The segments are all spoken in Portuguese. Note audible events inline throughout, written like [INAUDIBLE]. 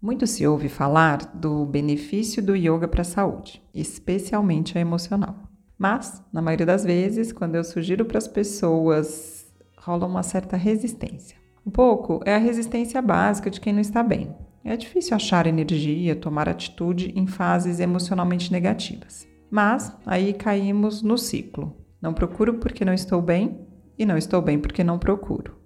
Muito se ouve falar do benefício do yoga para a saúde, especialmente a emocional. Mas, na maioria das vezes, quando eu sugiro para as pessoas, rola uma certa resistência. Um pouco é a resistência básica de quem não está bem. É difícil achar energia, tomar atitude em fases emocionalmente negativas. Mas aí caímos no ciclo. Não procuro porque não estou bem e não estou bem porque não procuro.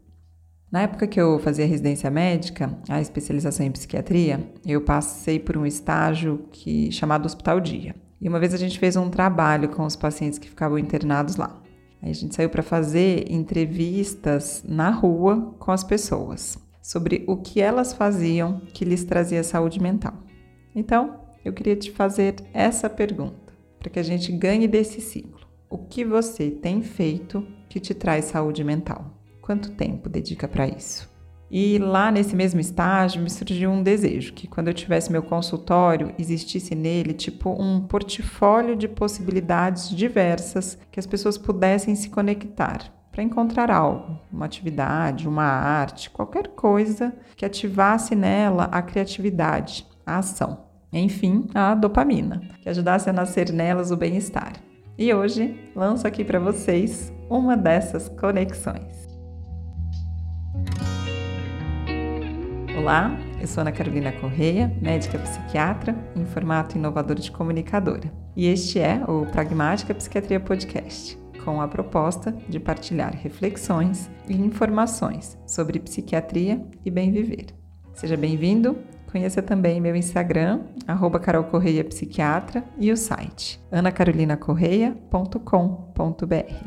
Na época que eu fazia residência médica, a especialização em psiquiatria, eu passei por um estágio que chamado Hospital Dia. E uma vez a gente fez um trabalho com os pacientes que ficavam internados lá. Aí a gente saiu para fazer entrevistas na rua com as pessoas sobre o que elas faziam que lhes trazia saúde mental. Então, eu queria te fazer essa pergunta, para que a gente ganhe desse ciclo. O que você tem feito que te traz saúde mental? Quanto tempo dedica para isso? E lá nesse mesmo estágio me surgiu um desejo que quando eu tivesse meu consultório existisse nele tipo um portfólio de possibilidades diversas que as pessoas pudessem se conectar para encontrar algo, uma atividade, uma arte, qualquer coisa que ativasse nela a criatividade, a ação. Enfim, a dopamina, que ajudasse a nascer nelas o bem-estar. E hoje lanço aqui para vocês uma dessas conexões. Olá, eu sou Ana Carolina Correia, médica psiquiatra em formato inovador de comunicadora. E este é o Pragmática Psiquiatria Podcast, com a proposta de partilhar reflexões e informações sobre psiquiatria e bem viver. Seja bem-vindo, conheça também meu Instagram, arroba Carol Correia Psiquiatra, e o site anacarolinacorreia.com.br.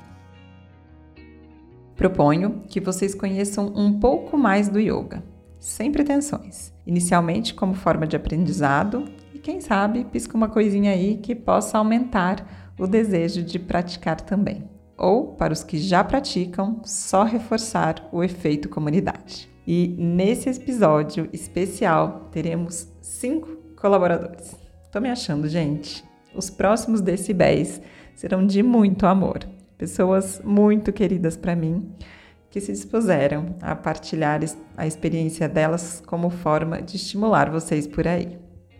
Proponho que vocês conheçam um pouco mais do yoga sem pretensões. Inicialmente como forma de aprendizado e quem sabe pisca uma coisinha aí que possa aumentar o desejo de praticar também. Ou, para os que já praticam, só reforçar o efeito comunidade. E nesse episódio especial teremos cinco colaboradores. Tô me achando, gente. Os próximos decibéis serão de muito amor. Pessoas muito queridas para mim que se dispuseram a partilhar a experiência delas como forma de estimular vocês por aí.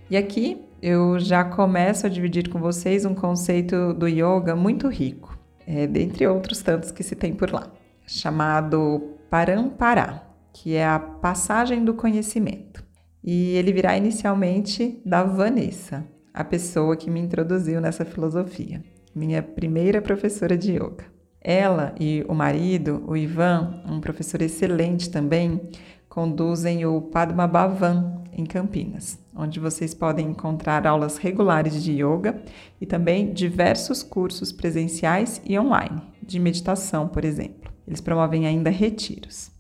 E aqui eu já começo a dividir com vocês um conceito do yoga muito rico, é, dentre outros tantos que se tem por lá, chamado Parampará, que é a passagem do conhecimento. E ele virá inicialmente da Vanessa, a pessoa que me introduziu nessa filosofia, minha primeira professora de yoga. Ela e o marido, o Ivan, um professor excelente também, conduzem o Padma Bhavan em Campinas, onde vocês podem encontrar aulas regulares de yoga e também diversos cursos presenciais e online, de meditação, por exemplo. Eles promovem ainda retiros.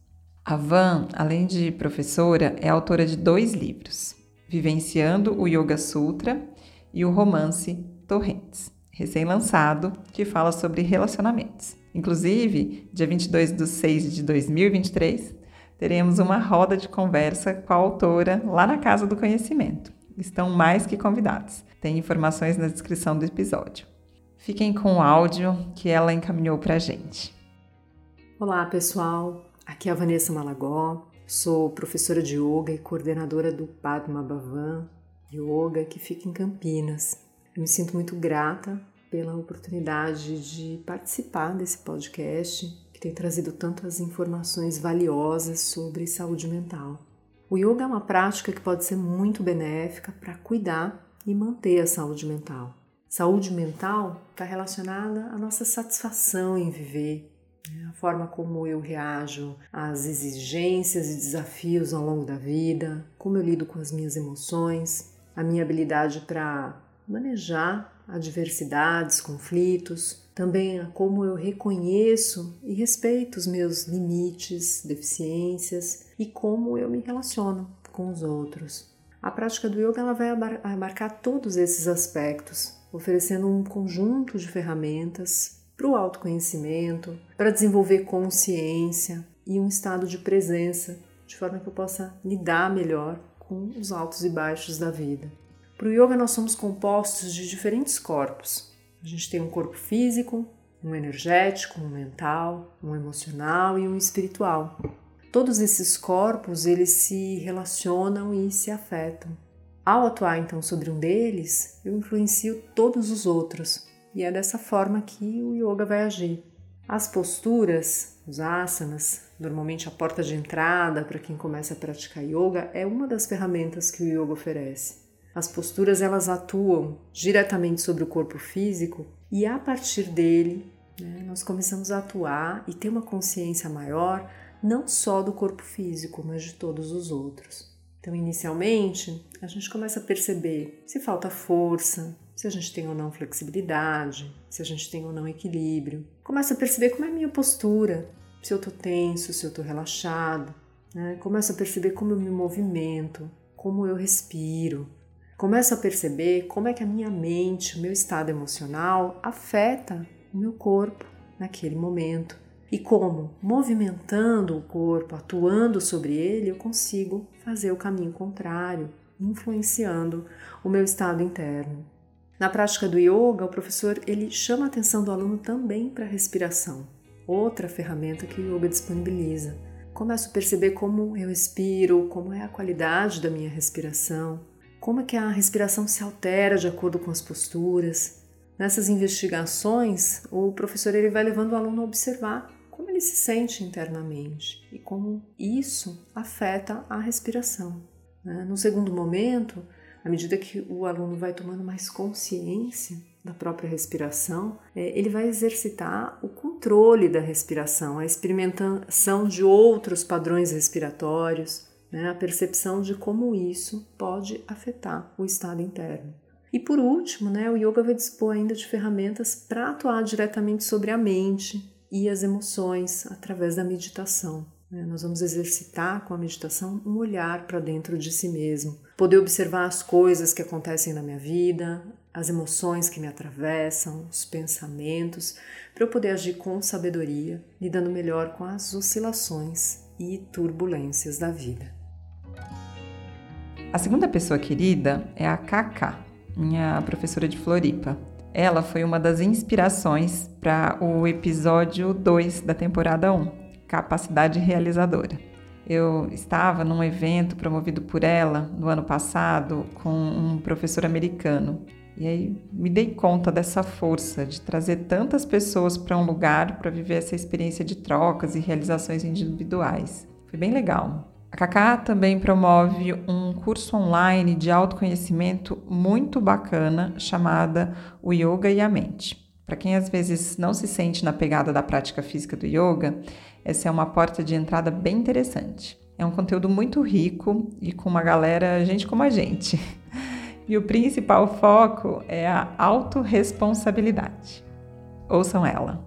A Van, além de professora, é autora de dois livros, Vivenciando o Yoga Sutra e o romance Torrentes recém-lançado, que fala sobre relacionamentos. Inclusive, dia 22 de 6 de 2023, teremos uma roda de conversa com a autora lá na Casa do Conhecimento. Estão mais que convidados. Tem informações na descrição do episódio. Fiquem com o áudio que ela encaminhou para a gente. Olá, pessoal. Aqui é a Vanessa Malagó. Sou professora de yoga e coordenadora do Padma Bhavan Yoga, que fica em Campinas. Eu me sinto muito grata pela oportunidade de participar desse podcast que tem trazido tantas informações valiosas sobre saúde mental. O yoga é uma prática que pode ser muito benéfica para cuidar e manter a saúde mental. Saúde mental está relacionada à nossa satisfação em viver, né? a forma como eu reajo às exigências e desafios ao longo da vida, como eu lido com as minhas emoções, a minha habilidade para manejar adversidades, conflitos, também a como eu reconheço e respeito os meus limites, deficiências e como eu me relaciono com os outros. A prática do yoga ela vai abarcar todos esses aspectos, oferecendo um conjunto de ferramentas para o autoconhecimento, para desenvolver consciência e um estado de presença, de forma que eu possa lidar melhor com os altos e baixos da vida. Para o yoga, nós somos compostos de diferentes corpos. A gente tem um corpo físico, um energético, um mental, um emocional e um espiritual. todos esses corpos eles se relacionam e se afetam. Ao atuar então sobre um deles, eu influencio todos os outros, e é dessa forma que o yoga vai agir. As posturas, os asanas, normalmente a porta de entrada para quem começa a praticar yoga, é uma das ferramentas que o yoga oferece. As posturas elas atuam diretamente sobre o corpo físico e a partir dele né, nós começamos a atuar e ter uma consciência maior não só do corpo físico, mas de todos os outros. Então, inicialmente, a gente começa a perceber se falta força, se a gente tem ou não flexibilidade, se a gente tem ou não equilíbrio. Começa a perceber como é a minha postura, se eu estou tenso, se eu estou relaxado. Né? Começa a perceber como eu me movimento, como eu respiro. Começa a perceber como é que a minha mente, o meu estado emocional afeta o meu corpo naquele momento. E como, movimentando o corpo, atuando sobre ele, eu consigo fazer o caminho contrário, influenciando o meu estado interno. Na prática do yoga, o professor ele chama a atenção do aluno também para a respiração, outra ferramenta que o yoga disponibiliza. Começo a perceber como eu respiro, como é a qualidade da minha respiração, como é que a respiração se altera de acordo com as posturas. Nessas investigações, o professor ele vai levando o aluno a observar como ele se sente internamente e como isso afeta a respiração. Né? No segundo momento, à medida que o aluno vai tomando mais consciência da própria respiração, é, ele vai exercitar o controle da respiração, a experimentação de outros padrões respiratórios, né, a percepção de como isso pode afetar o estado interno. E por último, né, o yoga vai dispor ainda de ferramentas para atuar diretamente sobre a mente e as emoções através da meditação. Né? Nós vamos exercitar com a meditação um olhar para dentro de si mesmo, poder observar as coisas que acontecem na minha vida, as emoções que me atravessam, os pensamentos, para eu poder agir com sabedoria, lidando melhor com as oscilações e turbulências da vida. A segunda pessoa querida é a Kaká, minha professora de Floripa. Ela foi uma das inspirações para o episódio 2 da temporada 1, capacidade realizadora. Eu estava num evento promovido por ela no ano passado com um professor americano. E aí me dei conta dessa força de trazer tantas pessoas para um lugar para viver essa experiência de trocas e realizações individuais. Foi bem legal. A Kaká também promove um curso online de autoconhecimento muito bacana chamada O Yoga e a Mente. Para quem às vezes não se sente na pegada da prática física do yoga, essa é uma porta de entrada bem interessante. É um conteúdo muito rico e com uma galera, gente como a gente. [LAUGHS] E o principal foco é a autorresponsabilidade. Ouçam ela.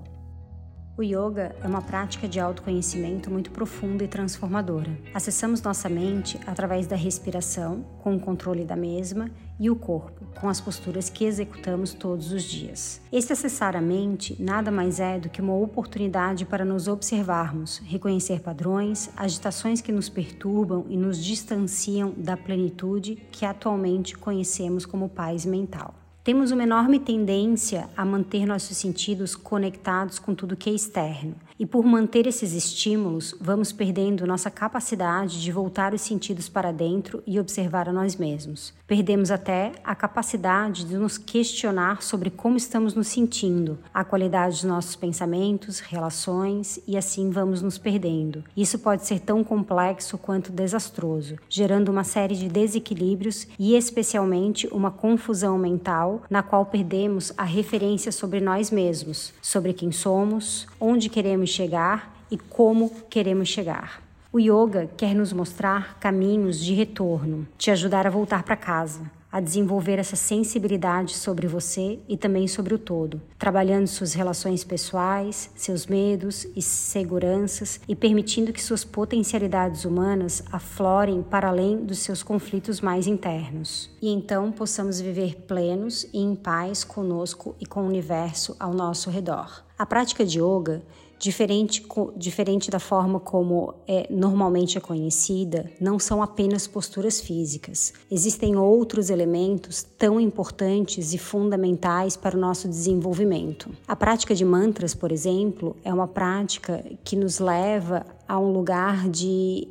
O yoga é uma prática de autoconhecimento muito profunda e transformadora. Acessamos nossa mente através da respiração, com o controle da mesma, e o corpo, com as posturas que executamos todos os dias. Esse acessar a mente nada mais é do que uma oportunidade para nos observarmos, reconhecer padrões, agitações que nos perturbam e nos distanciam da plenitude que atualmente conhecemos como paz mental. Temos uma enorme tendência a manter nossos sentidos conectados com tudo que é externo, e por manter esses estímulos, vamos perdendo nossa capacidade de voltar os sentidos para dentro e observar a nós mesmos. Perdemos até a capacidade de nos questionar sobre como estamos nos sentindo, a qualidade dos nossos pensamentos, relações e assim vamos nos perdendo. Isso pode ser tão complexo quanto desastroso, gerando uma série de desequilíbrios e especialmente uma confusão mental na qual perdemos a referência sobre nós mesmos, sobre quem somos, onde queremos chegar e como queremos chegar. O yoga quer nos mostrar caminhos de retorno, te ajudar a voltar para casa, a desenvolver essa sensibilidade sobre você e também sobre o todo, trabalhando suas relações pessoais, seus medos e seguranças e permitindo que suas potencialidades humanas aflorem para além dos seus conflitos mais internos. E então possamos viver plenos e em paz conosco e com o universo ao nosso redor. A prática de yoga Diferente, diferente da forma como é normalmente é conhecida, não são apenas posturas físicas. Existem outros elementos tão importantes e fundamentais para o nosso desenvolvimento. A prática de mantras, por exemplo, é uma prática que nos leva a um lugar de,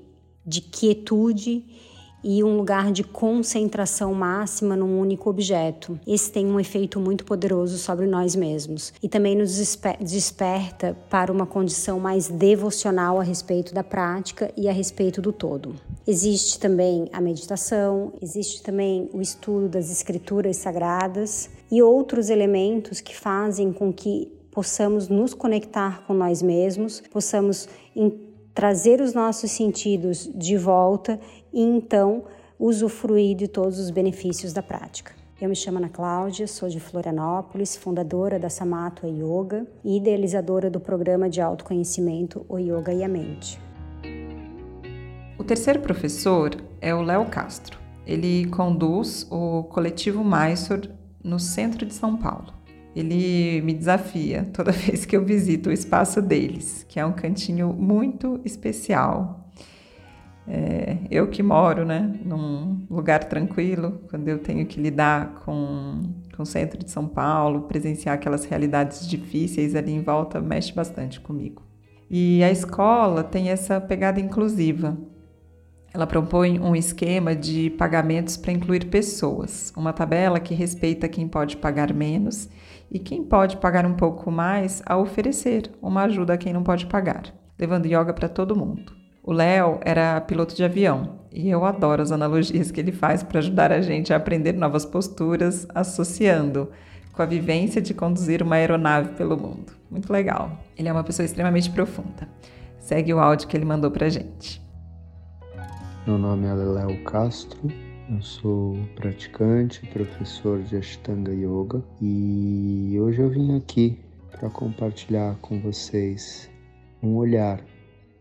de quietude e um lugar de concentração máxima num único objeto. Esse tem um efeito muito poderoso sobre nós mesmos e também nos desperta para uma condição mais devocional a respeito da prática e a respeito do todo. Existe também a meditação, existe também o estudo das escrituras sagradas e outros elementos que fazem com que possamos nos conectar com nós mesmos, possamos trazer os nossos sentidos de volta e então usufruir de todos os benefícios da prática. Eu me chamo Ana Cláudia, sou de Florianópolis, fundadora da Samato Yoga e idealizadora do programa de autoconhecimento O Yoga e a Mente. O terceiro professor é o Léo Castro. Ele conduz o coletivo Mysore no centro de São Paulo. Ele me desafia toda [LAUGHS] vez que eu visito o espaço deles, que é um cantinho muito especial é, eu que moro né, num lugar tranquilo, quando eu tenho que lidar com, com o centro de São Paulo, presenciar aquelas realidades difíceis ali em volta, mexe bastante comigo. E a escola tem essa pegada inclusiva. Ela propõe um esquema de pagamentos para incluir pessoas, uma tabela que respeita quem pode pagar menos e quem pode pagar um pouco mais a oferecer uma ajuda a quem não pode pagar, levando yoga para todo mundo. O Léo era piloto de avião e eu adoro as analogias que ele faz para ajudar a gente a aprender novas posturas, associando com a vivência de conduzir uma aeronave pelo mundo. Muito legal. Ele é uma pessoa extremamente profunda. Segue o áudio que ele mandou para gente. Meu nome é Léo Castro, eu sou praticante, professor de Ashtanga Yoga e hoje eu vim aqui para compartilhar com vocês um olhar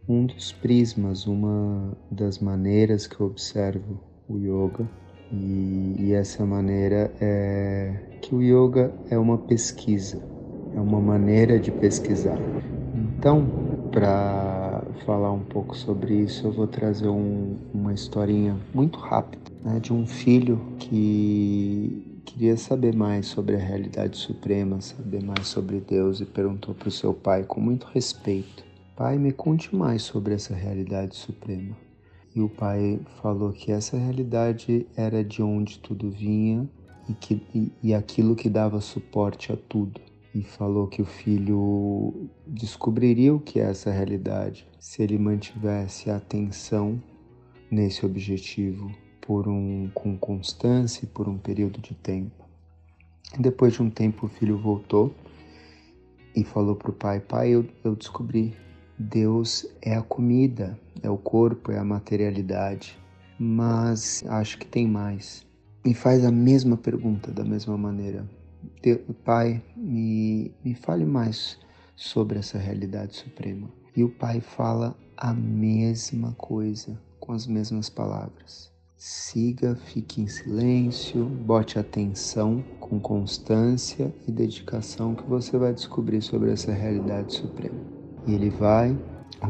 um dos prismas, uma das maneiras que eu observo o yoga. E, e essa maneira é que o yoga é uma pesquisa, é uma maneira de pesquisar. Então, para falar um pouco sobre isso, eu vou trazer um, uma historinha muito rápida né, de um filho que queria saber mais sobre a realidade suprema, saber mais sobre Deus e perguntou para o seu pai com muito respeito Pai, me conte mais sobre essa realidade suprema. E o pai falou que essa realidade era de onde tudo vinha e, que, e, e aquilo que dava suporte a tudo. E falou que o filho descobriria o que é essa realidade se ele mantivesse a atenção nesse objetivo por um, com constância e por um período de tempo. Depois de um tempo, o filho voltou e falou para o pai: Pai, eu, eu descobri Deus é a comida, é o corpo, é a materialidade, mas acho que tem mais. E faz a mesma pergunta da mesma maneira. Pai, me, me fale mais sobre essa realidade suprema. E o Pai fala a mesma coisa, com as mesmas palavras. Siga, fique em silêncio, bote atenção com constância e dedicação que você vai descobrir sobre essa realidade suprema. E ele vai,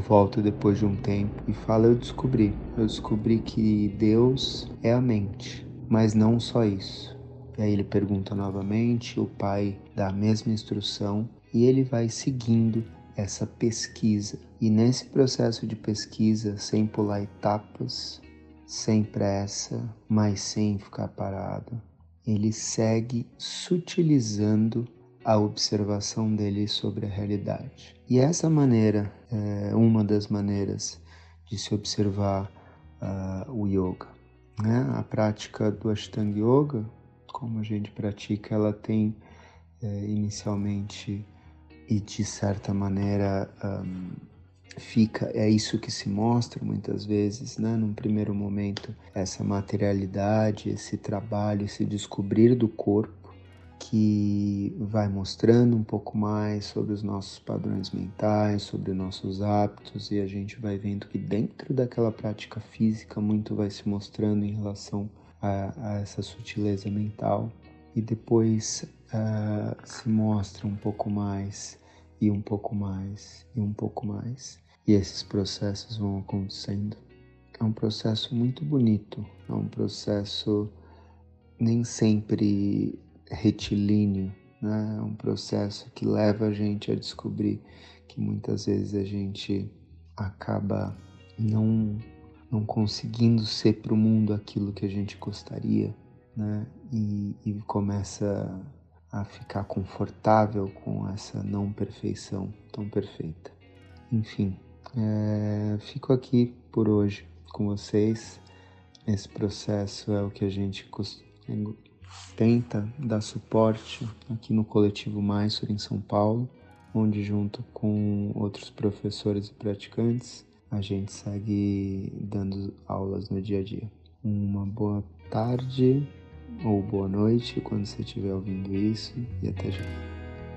volta depois de um tempo e fala: Eu descobri, eu descobri que Deus é a mente, mas não só isso. E aí ele pergunta novamente, o pai dá a mesma instrução e ele vai seguindo essa pesquisa. E nesse processo de pesquisa, sem pular etapas, sem pressa, mas sem ficar parado, ele segue sutilizando a observação dele sobre a realidade. E essa maneira é uma das maneiras de se observar uh, o yoga. Né? A prática do Ashtanga Yoga, como a gente pratica, ela tem é, inicialmente e de certa maneira um, fica é isso que se mostra muitas vezes, né? Num primeiro momento, essa materialidade, esse trabalho, esse descobrir do corpo que vai mostrando um pouco mais sobre os nossos padrões mentais, sobre nossos hábitos, e a gente vai vendo que dentro daquela prática física muito vai se mostrando em relação a, a essa sutileza mental, e depois uh, se mostra um pouco mais e um pouco mais e um pouco mais. E esses processos vão acontecendo. É um processo muito bonito, é um processo nem sempre retilíneo, né? É um processo que leva a gente a descobrir que muitas vezes a gente acaba não não conseguindo ser para o mundo aquilo que a gente gostaria, né? E, e começa a ficar confortável com essa não perfeição tão perfeita. Enfim, é, fico aqui por hoje com vocês. Esse processo é o que a gente tenta dar suporte aqui no Coletivo Maisor em São Paulo, onde junto com outros professores e praticantes a gente segue dando aulas no dia a dia. Uma boa tarde ou boa noite quando você estiver ouvindo isso e até já.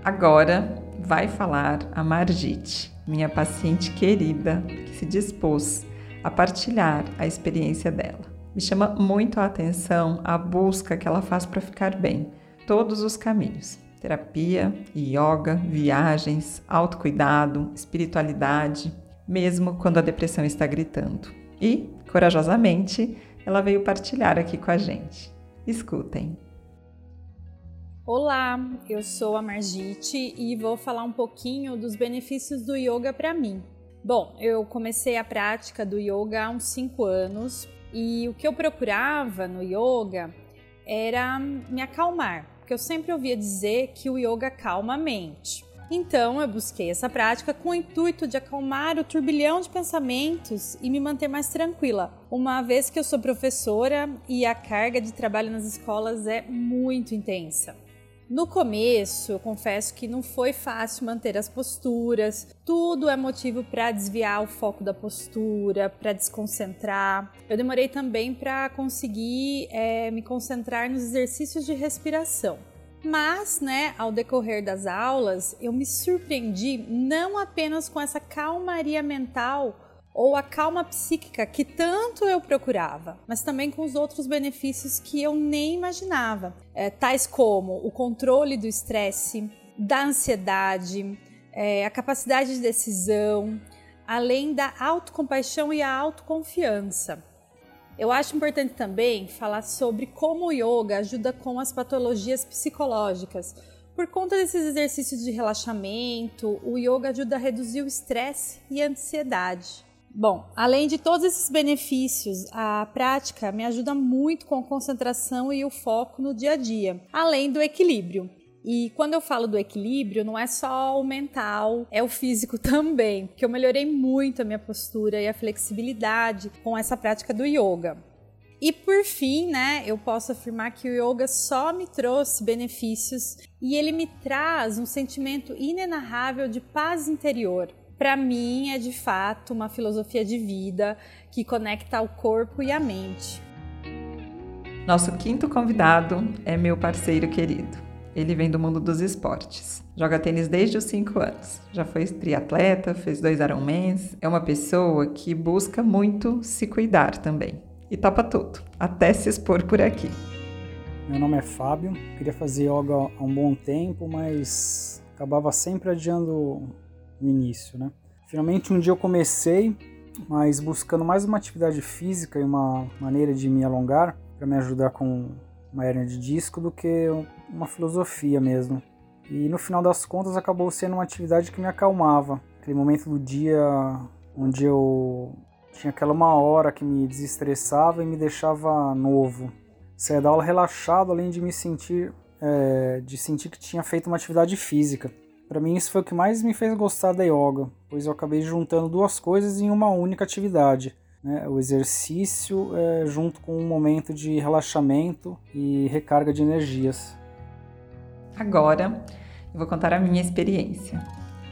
Agora vai falar a Margite, minha paciente querida, que se dispôs a partilhar a experiência dela. Me chama muito a atenção a busca que ela faz para ficar bem, todos os caminhos: terapia, yoga, viagens, autocuidado, espiritualidade, mesmo quando a depressão está gritando. E, corajosamente, ela veio partilhar aqui com a gente. Escutem. Olá, eu sou a Margite e vou falar um pouquinho dos benefícios do yoga para mim. Bom, eu comecei a prática do yoga há uns 5 anos e o que eu procurava no yoga era me acalmar, porque eu sempre ouvia dizer que o yoga calma a mente. Então eu busquei essa prática com o intuito de acalmar o turbilhão de pensamentos e me manter mais tranquila, uma vez que eu sou professora e a carga de trabalho nas escolas é muito intensa. No começo, eu confesso que não foi fácil manter as posturas, tudo é motivo para desviar o foco da postura, para desconcentrar. Eu demorei também para conseguir é, me concentrar nos exercícios de respiração. Mas, né, ao decorrer das aulas, eu me surpreendi não apenas com essa calmaria mental ou a calma psíquica que tanto eu procurava, mas também com os outros benefícios que eu nem imaginava, é, tais como o controle do estresse, da ansiedade, é, a capacidade de decisão, além da autocompaixão e a autoconfiança. Eu acho importante também falar sobre como o yoga ajuda com as patologias psicológicas. Por conta desses exercícios de relaxamento, o yoga ajuda a reduzir o estresse e a ansiedade. Bom, além de todos esses benefícios, a prática me ajuda muito com a concentração e o foco no dia a dia, além do equilíbrio. E quando eu falo do equilíbrio, não é só o mental, é o físico [LAUGHS] também, porque eu melhorei muito a minha postura e a flexibilidade com essa prática do yoga. E por fim, né, eu posso afirmar que o yoga só me trouxe benefícios e ele me traz um sentimento inenarrável de paz interior. Para mim, é de fato uma filosofia de vida que conecta o corpo e a mente. Nosso quinto convidado é meu parceiro querido. Ele vem do mundo dos esportes. Joga tênis desde os 5 anos. Já foi triatleta, fez dois Ironmans. É uma pessoa que busca muito se cuidar também. E topa tudo, até se expor por aqui. Meu nome é Fábio. Queria fazer yoga há um bom tempo, mas acabava sempre adiando o início, né? Finalmente um dia eu comecei, mas buscando mais uma atividade física e uma maneira de me alongar para me ajudar com uma hernia de disco do que uma filosofia mesmo. E no final das contas acabou sendo uma atividade que me acalmava. Aquele momento do dia onde eu tinha aquela uma hora que me desestressava e me deixava novo. Saía da aula relaxado, além de me sentir, é, de sentir que tinha feito uma atividade física. Para mim isso foi o que mais me fez gostar da yoga, pois eu acabei juntando duas coisas em uma única atividade né, o exercício é, junto com um momento de relaxamento e recarga de energias. Agora eu vou contar a minha experiência.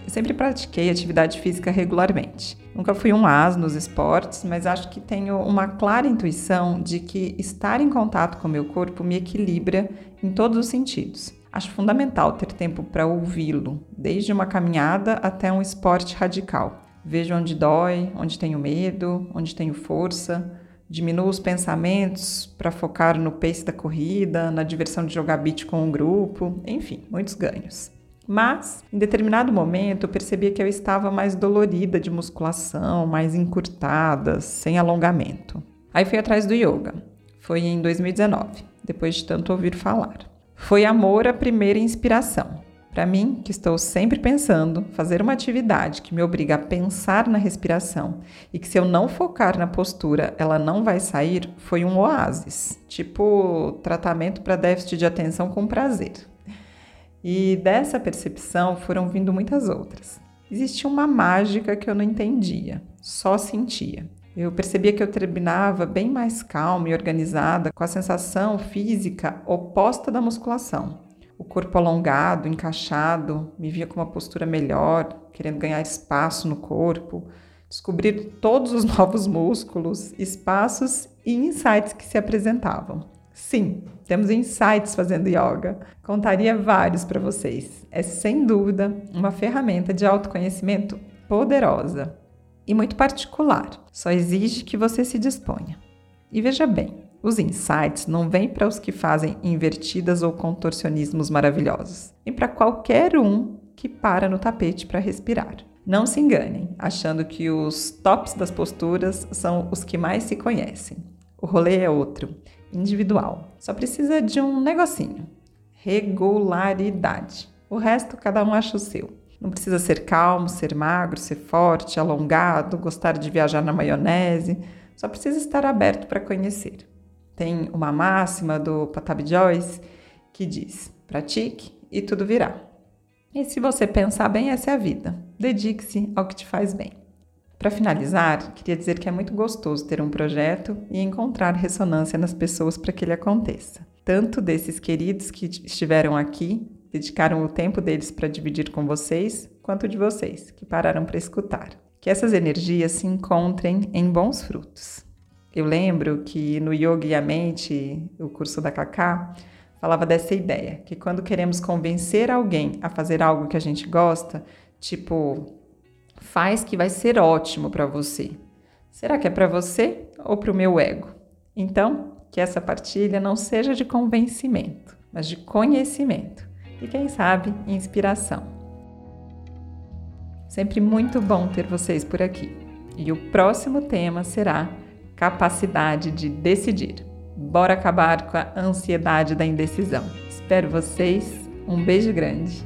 Eu sempre pratiquei atividade física regularmente. Nunca fui um as nos esportes, mas acho que tenho uma clara intuição de que estar em contato com o meu corpo me equilibra em todos os sentidos. Acho fundamental ter tempo para ouvi-lo, desde uma caminhada até um esporte radical. Vejo onde dói, onde tenho medo, onde tenho força. Diminuo os pensamentos para focar no pace da corrida, na diversão de jogar beat com um grupo, enfim, muitos ganhos. Mas, em determinado momento, eu percebia que eu estava mais dolorida de musculação, mais encurtada, sem alongamento. Aí fui atrás do yoga. Foi em 2019, depois de tanto ouvir falar. Foi amor a primeira inspiração. Para mim, que estou sempre pensando, fazer uma atividade que me obriga a pensar na respiração e que se eu não focar na postura, ela não vai sair, foi um oásis, tipo tratamento para déficit de atenção com prazer. E dessa percepção foram vindo muitas outras. Existia uma mágica que eu não entendia, só sentia. Eu percebia que eu terminava bem mais calma e organizada, com a sensação física oposta da musculação. O corpo alongado, encaixado, me via com uma postura melhor, querendo ganhar espaço no corpo, descobrir todos os [LAUGHS] novos músculos, espaços e insights que se apresentavam. Sim, temos insights fazendo yoga. Contaria vários para vocês. É sem dúvida uma ferramenta de autoconhecimento poderosa e muito particular. Só exige que você se disponha. E veja bem, os insights não vêm para os que fazem invertidas ou contorcionismos maravilhosos. Vem para qualquer um que para no tapete para respirar. Não se enganem, achando que os tops das posturas são os que mais se conhecem. O rolê é outro individual. Só precisa de um negocinho: regularidade. O resto cada um acha o seu. Não precisa ser calmo, ser magro, ser forte, alongado, gostar de viajar na maionese. Só precisa estar aberto para conhecer. Tem uma máxima do Patabi Joyce que diz: pratique e tudo virá. E se você pensar bem, essa é a vida. Dedique-se ao que te faz bem. Para finalizar, queria dizer que é muito gostoso ter um projeto e encontrar ressonância nas pessoas para que ele aconteça. Tanto desses queridos que estiveram aqui, dedicaram o tempo deles para dividir com vocês, quanto de vocês que pararam para escutar. Que essas energias se encontrem em bons frutos. Eu lembro que no Yoga e a Mente, o curso da Kaká, falava dessa ideia, que quando queremos convencer alguém a fazer algo que a gente gosta, tipo faz que vai ser ótimo para você. Será que é para você ou para o meu ego? Então, que essa partilha não seja de convencimento, mas de conhecimento e, quem sabe, inspiração. Sempre muito bom ter vocês por aqui. E o próximo tema será capacidade de decidir. Bora acabar com a ansiedade da indecisão. Espero vocês. Um beijo grande.